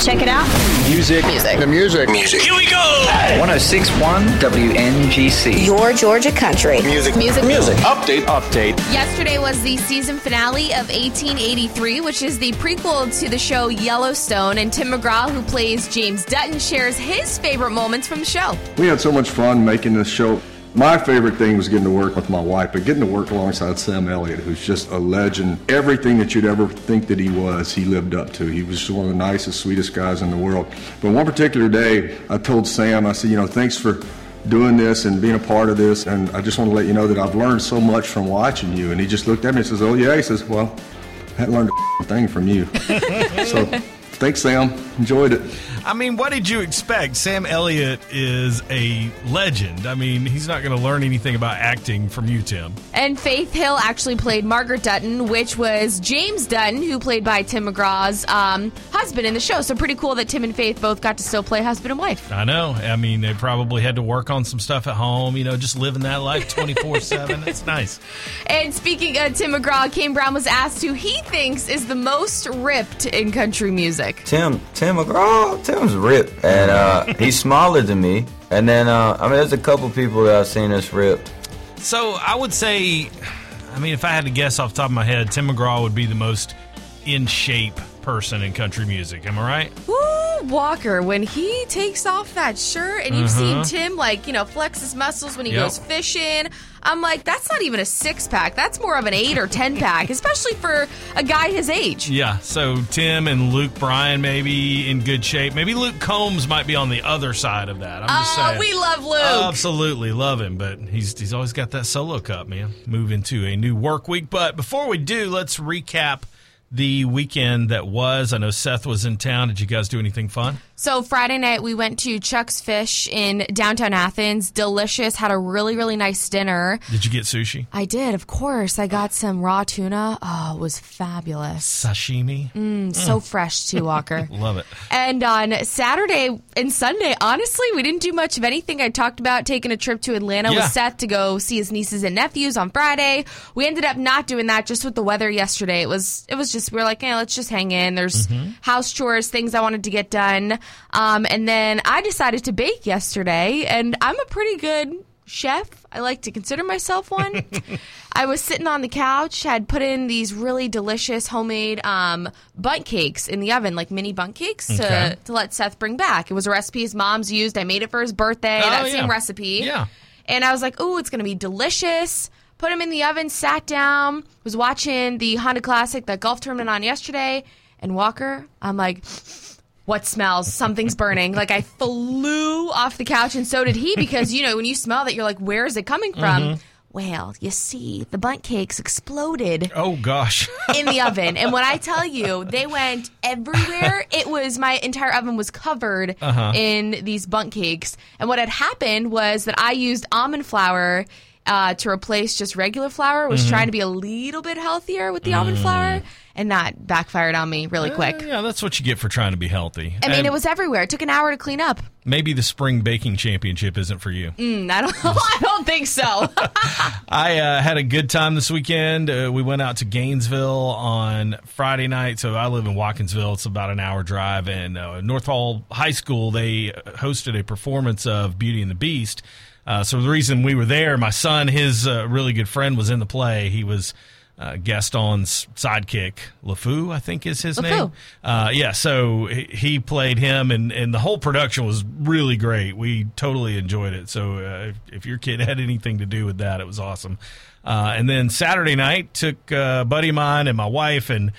Check it out. Music. Music. The music. Music. Here we go. 1061 WNGC. Your Georgia country. Music. Music. Music. Update. Update. Yesterday was the season finale of 1883, which is the prequel to the show Yellowstone. And Tim McGraw, who plays James Dutton, shares his favorite moments from the show. We had so much fun making this show. My favorite thing was getting to work with my wife, but getting to work alongside Sam Elliott, who's just a legend. Everything that you'd ever think that he was, he lived up to. He was just one of the nicest, sweetest guys in the world. But one particular day, I told Sam, I said, you know, thanks for doing this and being a part of this, and I just want to let you know that I've learned so much from watching you. And he just looked at me and says, oh, yeah? He says, well, I hadn't learned a thing from you. so thanks, Sam. Enjoyed it. I mean, what did you expect? Sam Elliott is a legend. I mean, he's not going to learn anything about acting from you, Tim. And Faith Hill actually played Margaret Dutton, which was James Dutton, who played by Tim McGraw's um, husband in the show. So pretty cool that Tim and Faith both got to still play husband and wife. I know. I mean, they probably had to work on some stuff at home, you know, just living that life 24 7. It's nice. And speaking of Tim McGraw, Kane Brown was asked who he thinks is the most ripped in country music. Tim, Tim McGraw, Tim's ripped, and uh, he's smaller than me. And then, uh, I mean, there's a couple people that I've seen that's ripped. So I would say, I mean, if I had to guess off the top of my head, Tim McGraw would be the most in shape person in country music. Am I right? Woo, Walker, when he takes off that shirt and you've seen uh-huh. Tim, like, you know, flex his muscles when he Yep. goes fishing, I'm like, that's not even a six pack. That's more of an eight or 10 pack, especially for a guy his age. Yeah. So Tim and Luke Bryan maybe in good shape. Maybe Luke Combs might be on the other side of that. I'm just Oh, saying. we love Luke. Absolutely love him, but he's he's always got that solo cup, man. Move into a new work week. But before we do, let's recap the weekend that was. I know Seth was in town. Did you guys do anything fun? So Friday night we went to Chuck's Fish in downtown Athens. Delicious. Had a really really nice dinner. Did you get sushi? I did, of course. I got some raw tuna. Oh, it was fabulous. Sashimi? Mm, So fresh too, Walker. Love it. And on Saturday and Sunday, honestly, we didn't do much of anything. I talked about taking a trip to Atlanta Yeah. with Seth to go see his nieces and nephews on Friday. We ended up not doing that just with the weather yesterday. It was it was just we were like, yeah, let's just hang in. There's house chores, things I wanted to get done. Um, and then I decided to bake yesterday, and I'm a pretty good chef. I like to consider myself one. I was sitting on the couch, had put in these really delicious homemade um, Bundt cakes in the oven, like mini Bundt cakes, Okay. to, to let Seth bring back. It was a recipe his mom's used. I made it for his birthday, Oh, that yeah. same recipe. Yeah. And I was like, oh, it's going to be delicious. Put them in the oven, sat down, was watching the Honda Classic, the golf tournament on yesterday. And Walker, I'm like, what smells? Something's burning. Like I flew off the couch, and so did he, because you know when you smell that, you're like, where is it coming from? Mm-hmm. Well, you see, the Bundt cakes exploded Oh gosh. in the oven, and when I tell you they went everywhere, it was my entire oven was covered Uh-huh. in these Bundt cakes. And what had happened was that I used almond flour. Uh, to replace just regular flour Mm-hmm. was trying to be a little bit healthier with the almond flour, and that backfired on me really quick. Uh, yeah, that's what you get for trying to be healthy. I mean, And it was everywhere. It took an hour to clean up. maybe the spring baking championship isn't for you. Mm, I don't. I don't think so. I uh, had a good time this weekend. Uh, we went out to Gainesville on Friday night. So I live in Watkinsville. It's about an hour drive. And uh, North Hall High School, they hosted a performance of Beauty and the Beast. Uh, so the reason we were there, my son, his uh, really good friend, was in the play. He was uh, Gaston's sidekick, LeFou, I think is his LeFou. name. Uh, yeah, so he- played him, and, and the whole production was really great. We totally enjoyed it. So uh, if, if your kid had anything to do with that, it was awesome. Uh, and then Saturday night, took uh, a buddy of mine and my wife and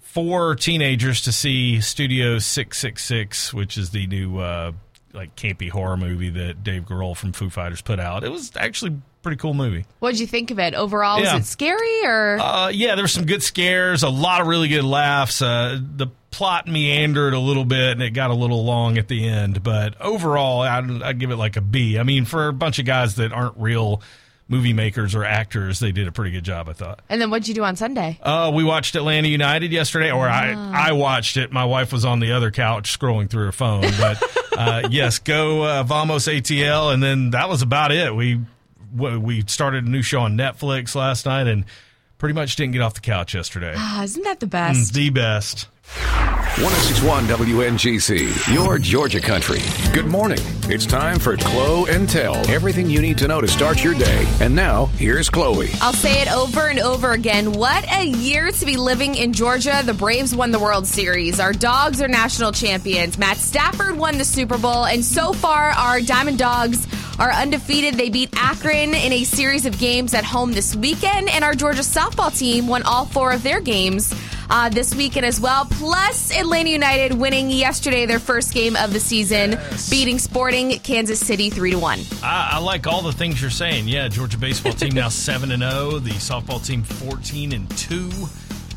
four teenagers to see Studio 666, which is the new uh, like campy horror movie that Dave Grohl from Foo Fighters put out. It was actually a pretty cool movie. What did you think of it overall? Yeah. Was it scary or? Uh, yeah, there were some good scares, a lot of really good laughs. Uh, the plot meandered a little bit and it got a little long at the end, but overall, I'd, I'd give it like a B. I mean, for a bunch of guys that aren't real movie makers or actors, they did a pretty good job. I thought. And then what'd you do on Sunday? Uh, we watched Atlanta United yesterday, or I I watched it. My wife was on the other couch scrolling through her phone. But uh, yes, go uh, Vamos ATL, and then that was about it. We we started a new show on Netflix last night, and pretty much didn't get off the couch yesterday. Ah, isn't that the Mm, best? the best. 1061 WNGC, your Georgia country. Good morning. It's time for Chloe and Tell. Everything you need to know to start your day. And now, here's Chloe. I'll say it over and over again. What a year to be living in Georgia. The Braves won the World Series. Our dogs are national champions. Matt Stafford won the Super Bowl. And so far, our Diamond Dogs are undefeated. They beat Akron in a series of games at home this weekend. And our Georgia softball team won all four of their games. Uh, this weekend as well. Plus, Atlanta United winning yesterday their first game of the season, beating Sporting Kansas City three to one. I, I like all the things you're saying. Yeah, Georgia baseball team now seven and zero. The softball team fourteen and two.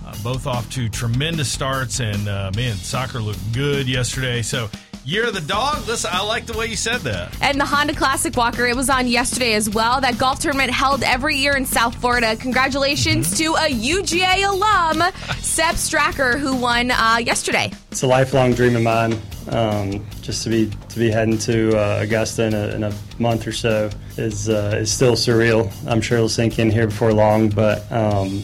Uh, both off to tremendous starts, and uh, man, soccer looked good yesterday. So, year of the dog. Listen, I like the way you said that. And the Honda Classic Walker, it was on yesterday as well. That golf tournament held every year in South Florida. Congratulations to a UGA alum, Sepp Straka, who won uh, yesterday. It's a lifelong dream of mine. Um, just to be to be heading to uh, Augusta in a, in a month or so is uh, is still surreal. I'm sure it'll sink in here before long, but um,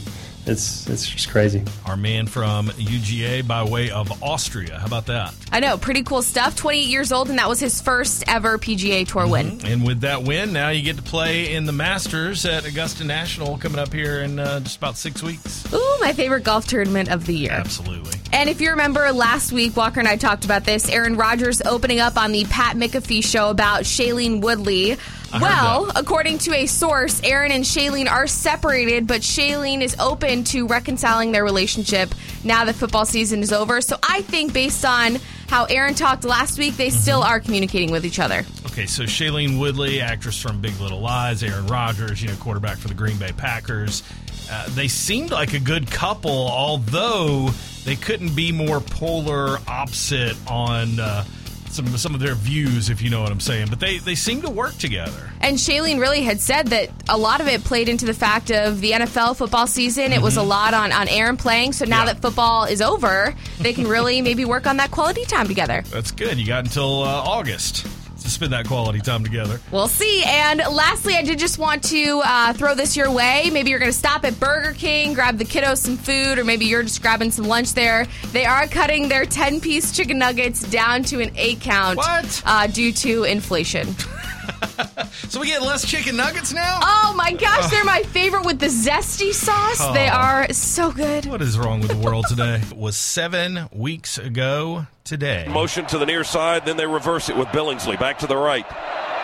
it's it's just crazy. Our man from UGA by way of Austria. How about that? I know, pretty cool stuff. 28 years old, and that was his first ever PGA Tour win. And with that win, now you get to play in the Masters at Augusta National coming up here in uh, just about six weeks. Ooh, my favorite golf tournament of the year. Absolutely. And if you remember last week, Walker and I talked about this. Aaron Rodgers opening up on the Pat McAfee show about Shailene Woodley. Well, according to a source, Aaron and Shailene are separated, but Shailene is open to reconciling their relationship now that football season is over. So I think, based on how Aaron talked last week, they still are communicating with each other. Okay, so Shailene Woodley, actress from Big Little Lies, Aaron Rodgers, you know, quarterback for the Green Bay Packers. Uh, they seemed like a good couple, although they couldn't be more polar opposite on uh, some some of their views, if you know what I'm saying. But they they seem to work together. And Shailene really had said that a lot of it played into the fact of the NFL football season. It was a lot on, on Aaron playing. So now Mm-hmm. Yeah. that football is over, they can really maybe work on that quality time together. That's good. You got until uh, August to spend that quality time together. We'll see. And lastly, I did just want to uh, throw this your way. Maybe you're going to stop at Burger King, grab the kiddos some food, or maybe you're just grabbing some lunch there. They are cutting their 10 piece chicken nuggets down to an 8 count What? Uh, due to inflation. So we get less chicken nuggets now. Oh my gosh, they're oh. my favorite with the zesty sauce. They Oh. are so good. What is wrong with the world today? It was seven weeks ago today. Motion to the near side, then they reverse it with Billingsley. Back to the right.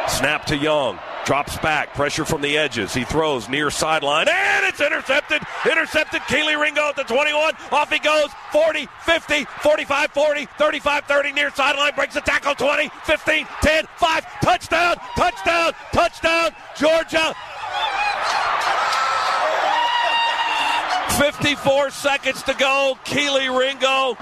Snap to Young. Drops back. Pressure from the edges. He throws near sideline. And it's intercepted. Intercepted. Kelee Ringo at the 21. Off he goes. 40, 50, 45, 40, 35, 30. Near sideline. Breaks the tackle. 20, 15, 10, 5. Touchdown. Touchdown. Touchdown. Georgia. 54 seconds to go. Kelee Ringo.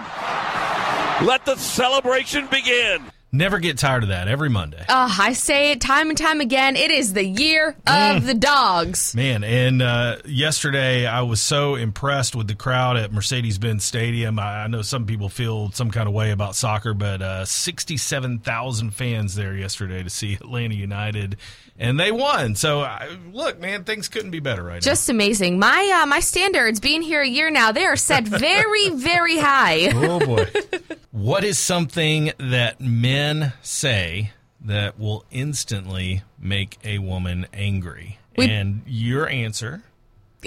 Let the celebration begin. Never get tired of that. Every Monday. Uh, I say it time and time again. It is the year of the dogs. Man, and uh, yesterday I was so impressed with the crowd at Mercedes Benz Stadium. I, I know some people feel some kind of way about soccer, but uh, 67,000 fans there yesterday to see Atlanta United, and they won. So, I, look, man, things couldn't be better right now. Just amazing. My uh, my standards, being here a year now, they are set very, very high. Oh, boy. what is something that men say that will instantly make a woman angry? We- and your answer.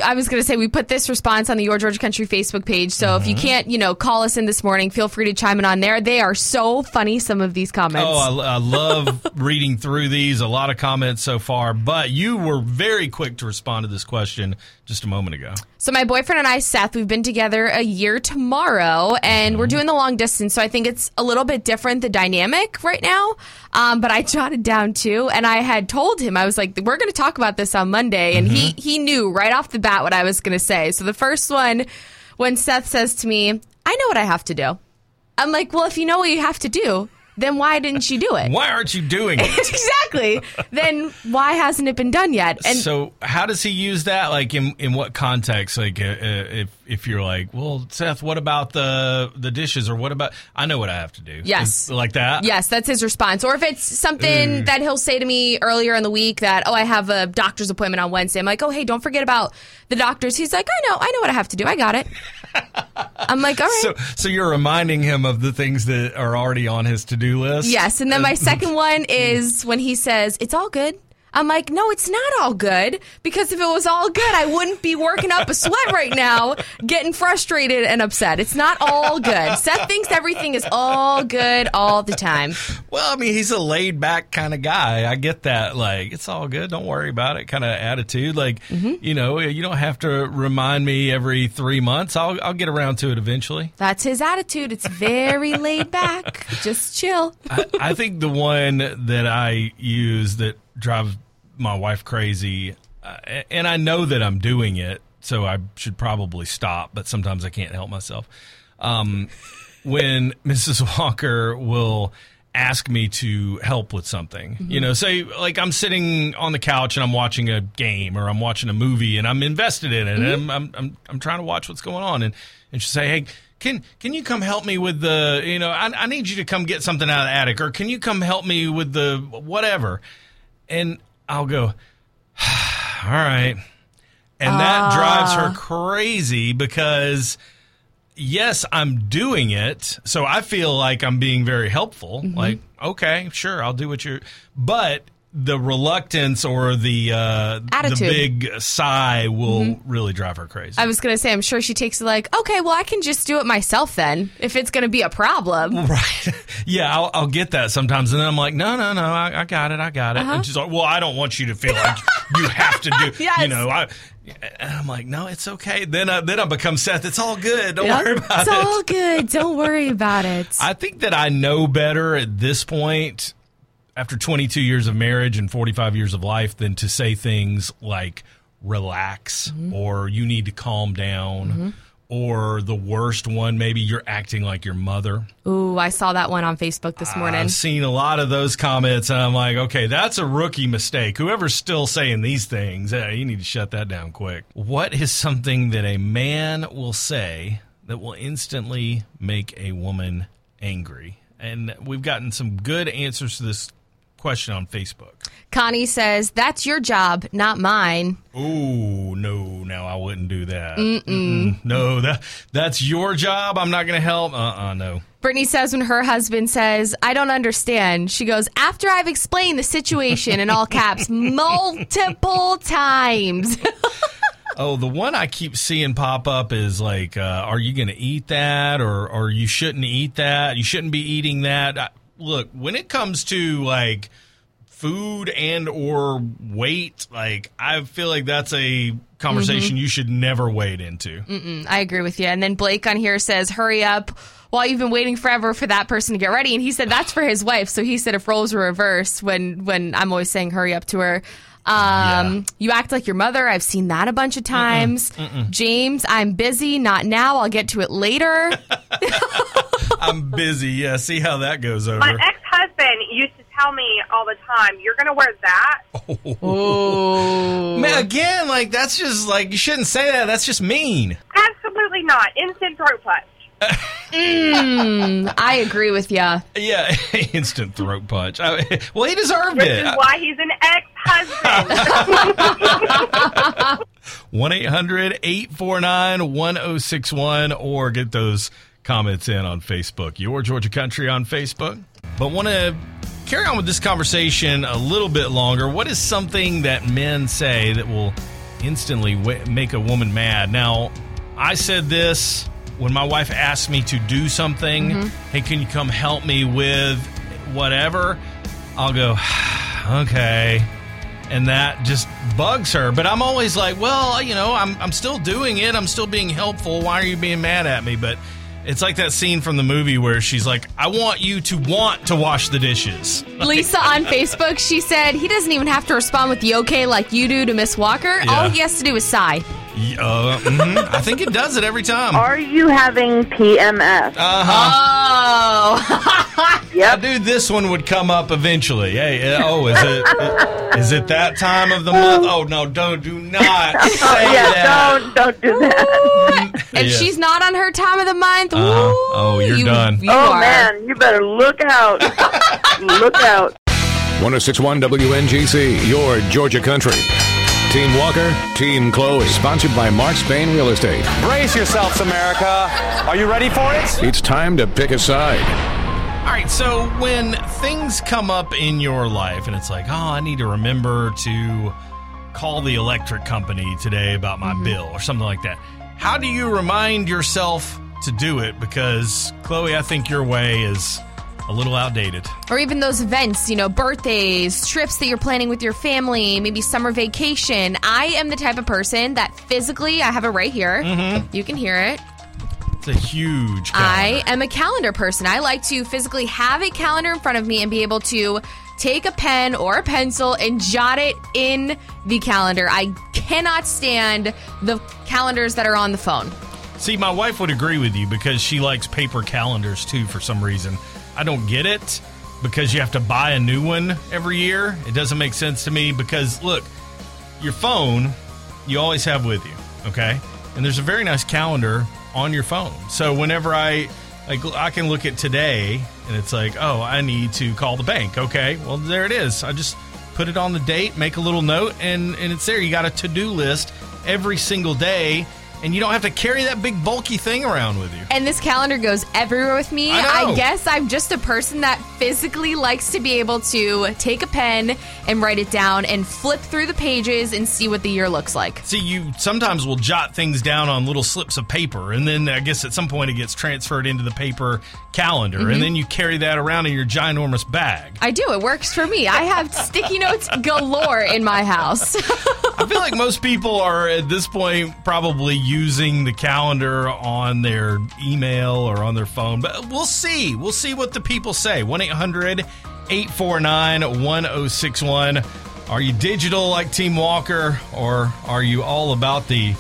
I was going to say we put this response on the Your Georgia Country Facebook page. So if you mm-hmm. can't, you know, call us in this morning, feel free to chime in on there. They are so funny. Some of these comments. Oh, I, I love reading through these. A lot of comments so far, but you were very quick to respond to this question just a moment ago. So my boyfriend and I, Seth, we've been together a year tomorrow, and we're mm-hmm. doing the long distance. So I think it's a little bit different the dynamic right now. Um, but I jotted down too, and I had told him I was like, "We're going to talk about this on Monday," and he mm-hmm. he knew right off the bat what I was going to say. So the first one, when Seth says to me, "I know what I have to do," I'm like, "Well, if you know what you have to do." then why didn't you do it? Why aren't you doing it? exactly. Then why hasn't it been done yet? And so how does he use that? Like in in what context? Like uh, uh, if if you're like, well, Seth, what about the the dishes or what about? I know what I have to do. Yes. Is- like that. Yes, that's his response. Or if it's something that he'll say to me earlier in the week that, oh, I have a doctor's appointment on Wednesday. I'm like, oh, hey, don't forget about the doctors. He's like, I know, I know what I have to do. I got it. I'm like, all right. So so you're reminding him of the things that are already on his to do list. Yes, and then my second one is when he says, "It's all good." I'm like, "No, it's not all good because if it was all good, I wouldn't be working up a sweat right now, getting frustrated and upset. It's not all good." Seth thinks everything is all good all the time. Well, I mean, he's a laid back kind of guy. I get that. Like, it's all good. Don't worry about it kind of attitude. Like, Mm-hmm. you know, you don't have to remind me every three months. I'll, I'll get around to it eventually. That's his attitude. It's very laid back. Just chill. I, I think the one that I use that drives my wife crazy, uh, and I know that I'm doing it, so I should probably stop, but sometimes I can't help myself. Um, when Mrs. Walker will ask me to help with something, you know, say like I'm sitting on the couch and I'm watching a game or I'm watching a movie and I'm invested in it and I'm, I'm, I'm, I'm trying to watch what's going on and, and she'll say, Hey, can, can you come help me with the, you know, I, I need you to come get something out of the attic or can you come help me with the whatever? And I'll go, all right. And that ah. drives her crazy because yes, I'm doing it. So I feel like I'm being very helpful. Mm-hmm. Like, okay, sure, I'll do what you're, but the reluctance or the uh, the big sigh will really drive her crazy. I was gonna say, I'm sure she takes it like, okay, well, I can just do it myself then, if it's gonna be a problem. Right. Yeah, I'll, I'll get that sometimes. And then I'm like, no, no, no, I, I got it. I got it. Uh-huh. And she's like, well, I don't want you to feel like you have to do, Yes. you know, I, and I'm like, no, it's okay. Then I, then I become Seth. It's all good. Don't Yep. worry about it's it. It's all good. Don't worry about it. I think that I know better at this point, after 22 years of marriage and 45 years of life, than to say things like relax Mm-hmm. or you need to calm down. Or the worst one, maybe you're acting like your mother. Ooh, I saw that one on Facebook this morning. I've seen a lot of those comments, and I'm like, okay, that's a rookie mistake. Whoever's still saying these things, eh, you need to shut that down quick. What is something that a man will say that will instantly make a woman angry? And we've gotten some good answers to this question on Facebook. Connie says, "That's your job, not mine." Oh no, no, I wouldn't do that. Mm-mm. No, that that's your job. I'm not going to help. Uh, uh no. Brittany says when her husband says, "I don't understand," she goes, "After I've explained the situation in all caps multiple times." Oh, the one I keep seeing pop up is like, uh, "Are you going to eat that?" or "Or you shouldn't eat that. You shouldn't be eating that." I, look, when it comes to like food and or weight, like I feel like that's a conversation mm-hmm. you should never wade into. I agree with you. And then Blake on here says, "Hurry up." While you've been waiting forever for that person to get ready, and he said that's for his wife. So he said if roles were reversed, when when I'm always saying hurry up to her, um, Yeah. you act like your mother. I've seen that a bunch of times. James, I'm busy. Not now. I'll get to it later. I'm busy. Yeah, see how that goes over. My ex husband used to tell me all the time, "You're going to wear that." oh, Man, again, like that's just like you shouldn't say that. That's just mean. Absolutely not. Instant throat punch. I agree with you. Yeah, instant throat punch. I, well, he deserved Which it. is why he's an ex husband. 1 800 849 1061 or get those comments in on Facebook. Your Georgia Country on Facebook. But want to carry on with this conversation a little bit longer. What is something that men say that will instantly wa make a woman mad? Now, I said this when my wife asked me to do something. Mm-hmm. Hey, can you come help me with whatever? I'll go, okay and that just bugs her. But I'm always like, well, you know, I'm I'm still doing it. I'm still being helpful. Why are you being mad at me? But it's like that scene from the movie where she's like, I want you to want to wash the dishes. Lisa on Facebook, she said he doesn't even have to respond with the okay like you do to Miss Walker. Yeah. All he has to do is sigh. Y- Uh, mhm. I think it does it every time. Are you having PMS? Uh huh. Oh. I knew this one would come up eventually. Hey, uh, oh, is it is it that time of the month? Oh no, don't do not say Oh, yeah, that. don't don't do that. And Yeah. she's not on her time of the month. Uh-huh. Ooh, Oh, you're you- done. You oh are. man, you better look out. look out. 1061 WNGC, your Georgia country. Team Walker, Team Chloe, sponsored by Mark Spain Real Estate. Brace yourselves, America. Are you ready for it? It's time to pick a side. All right, so when things come up in your life and it's like, oh, I need to remember to call the electric company today about my mm-hmm. bill or something like that, how do you remind yourself to do it? Because, Chloe, I think your way is a little outdated. Or even those events, you know, birthdays, trips that you're planning with your family, maybe summer vacation. I am the type of person that physically, I have it right here. Mm-hmm. You can hear it. It's a huge I am a calendar person. I like to physically have a calendar in front of me and be able to take a pen or a pencil and jot it in the calendar. I cannot stand the calendars that are on the phone. See, my wife would agree with you because she likes paper calendars too for some reason. I don't get it because you have to buy a new one every year. It doesn't make sense to me because look, your phone you always have with you, okay? And there's a very nice calendar on your phone. So whenever I like I can look at today and it's like, "Oh, I need to call the bank." Okay? Well, there it is. I just put it on the date, make a little note and and it's there. You got a to-do list every single day and you don't have to carry that big bulky thing around with you. And this calendar goes everywhere with me. I know. guess I'm just a person that physically likes to be able to take a pen and write it down and flip through the pages and see what the year looks like. See, you sometimes will jot things down on little slips of paper, and then I guess at some point it gets transferred into the paper calendar, Mhm. and then you carry that around in your ginormous bag. I do. It works for me. I have sticky notes galore in my house. I feel like most people are at this point probably using the calendar on their email or on their phone, but we'll see. We'll see what the people say. 1 800 849 1061. Are you digital like Team Walker, or are you all about the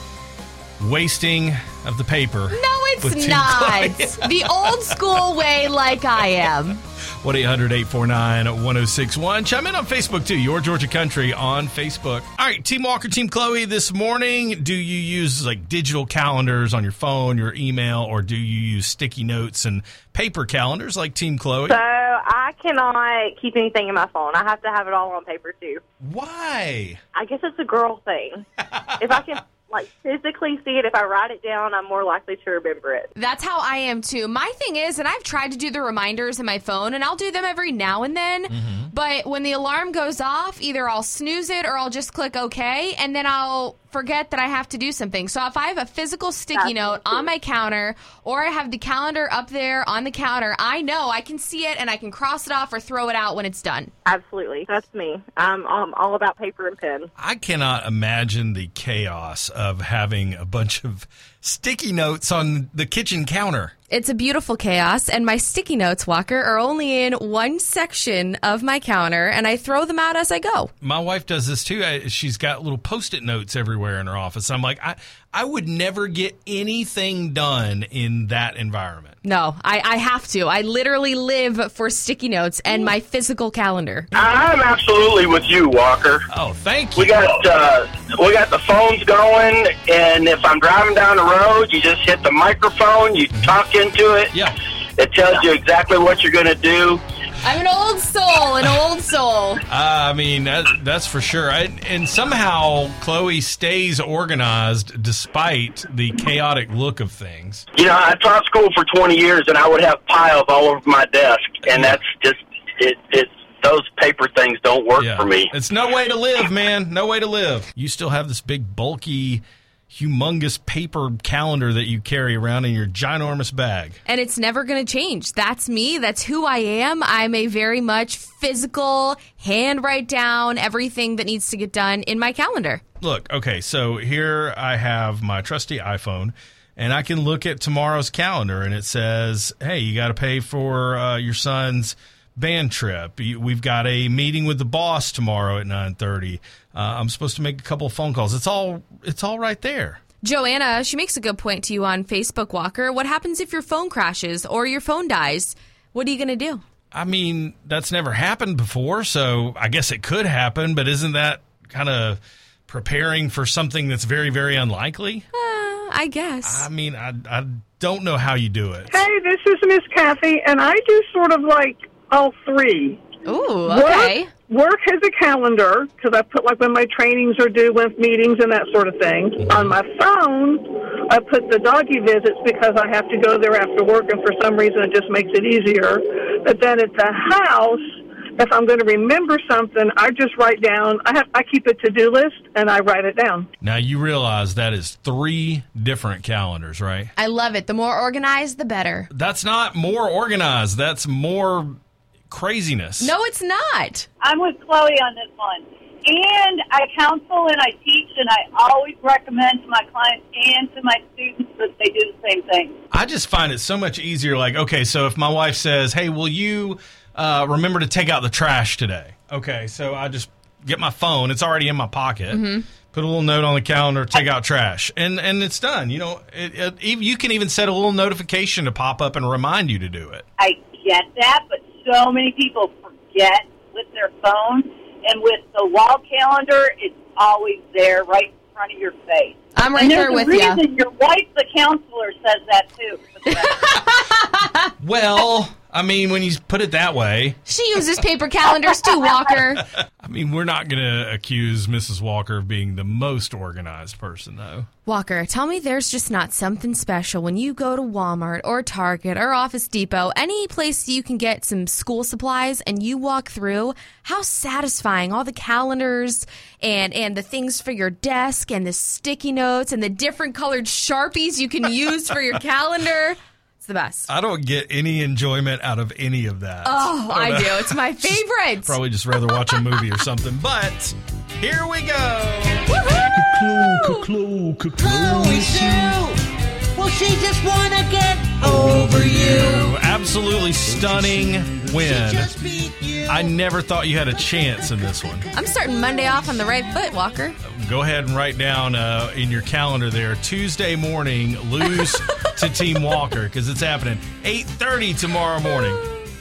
wasting of the paper? No, it's not. The old school way, like I am. 1 800 849 1061. Chime in on Facebook too. Your Georgia Country on Facebook. All right, Team Walker, Team Chloe, this morning, do you use like digital calendars on your phone, your email, or do you use sticky notes and paper calendars like Team Chloe? So I cannot keep anything in my phone. I have to have it all on paper too. Why? I guess it's a girl thing. if I can like physically see it, if I write it down, I'm more likely to remember it. That's how I am too. My thing is, and I've tried to do the reminders in my phone, and I'll do them every now and then. Mm-hmm. But when the alarm goes off, either I'll snooze it or I'll just click OK, and then I'll forget that I have to do something. So if I have a physical sticky note on my counter, or I have the calendar up there on the counter, I know I can see it and I can cross it off or throw it out when it's done. Absolutely, that's me. I'm, I'm all about paper and pen. I cannot imagine the chaos of having a bunch of sticky notes on the kitchen counter. It's a beautiful chaos, and my sticky notes, Walker, are only in one section of my counter, and I throw them out as I go. My wife does this too. I- She's got little post-it notes everywhere in her office. I'm like, I, I would never get anything done in that environment. No, I, I have to. I literally live for sticky notes and my physical calendar. I'm absolutely with you, Walker. Oh, thank you. We got uh, we got the phones going, and if I'm driving down the road, you just hit the microphone, you talk into it. Yeah. It tells you exactly what you're going to do. I'm an old soul, an old soul. Uh, I mean, that, that's for sure. I, and somehow Chloe stays organized despite the chaotic look of things. You know, I taught school for 20 years, and I would have piles all over my desk, and that's just it. It's those paper things don't work Yeah. for me. It's no way to live, man. No way to live. You still have this big, bulky, humongous paper calendar that you carry around in your ginormous bag. And it's never going to change. That's me. That's who I am. I'm a very much physical, hand write down everything that needs to get done in my calendar. Look, okay, so here I have my trusty iPhone, and I can look at tomorrow's calendar, and it says, "Hey, you got to pay for uh, your son's band trip. We've got a meeting with the boss tomorrow at nine thirty. Uh, I'm supposed to make a couple of phone calls. It's all, it's all right there." Joanna, she makes a good point to you on Facebook, Walker. What happens if your phone crashes or your phone dies? What are you going to do? I mean, that's never happened before, so I guess it could happen, but isn't that kind of preparing for something that's very, very unlikely? Uh, I guess. I mean, I, I don't know how you do it. Hey, this is Miss Kathy, and I do sort of like all three. Ooh, okay. Work, work has a calendar because I put like when my trainings are due, with meetings and that sort of thing. On my phone, I put the doggy visits because I have to go there after work, and for some reason it just makes it easier. But then at the house, if I'm going to remember something, I just write down. I have I keep a to do list and I write it down. Now, you realize that is three different calendars, right? I love it. The more organized, the better. That's not more organized, that's more craziness. No, it's not. I'm with Chloe on this one. And I counsel and I teach, and I always recommend to my clients and to my students that they do the same thing. I just find it so much easier. Like, okay, so if my wife says, "Hey, will you uh, remember to take out the trash today?" Okay, so I just get my phone; it's already in my pocket. Mhm. Put a little note on the calendar, take out trash, and and it's done. You know, it, it, you can even set a little notification to pop up and remind you to do it. I get that, but so many people forget with their phone, and with the wall calendar, it's always there right in front of your face. I'm right and there with a ya. reason Your wife, the counselor, says that too. Well, I mean, when you put it that way, She uses paper calendars too, Walker. I mean, we're not going to accuse Mrs. Walker of being the most organized person, though. Walker, tell me there's just not something special when you go to Walmart or Target or Office Depot, any place you can get some school supplies and you walk through, how satisfying all the calendars and and the things for your desk and the sticky notes and the different colored Sharpies you can use for your calendar. It's the best. I don't get any enjoyment out of any of that. Oh, don't I uh, do. It's my favorite. Probably just rather watch a movie or something. But here we go. Chloe Sue. Well, she just wanna get over you. Absolutely stunning win. I never thought you had a chance in this one. I'm starting Monday off on the right foot, Walker. Go ahead and write down uh, in your calendar there Tuesday morning lose to Team Walker because it's happening 8:30 tomorrow morning.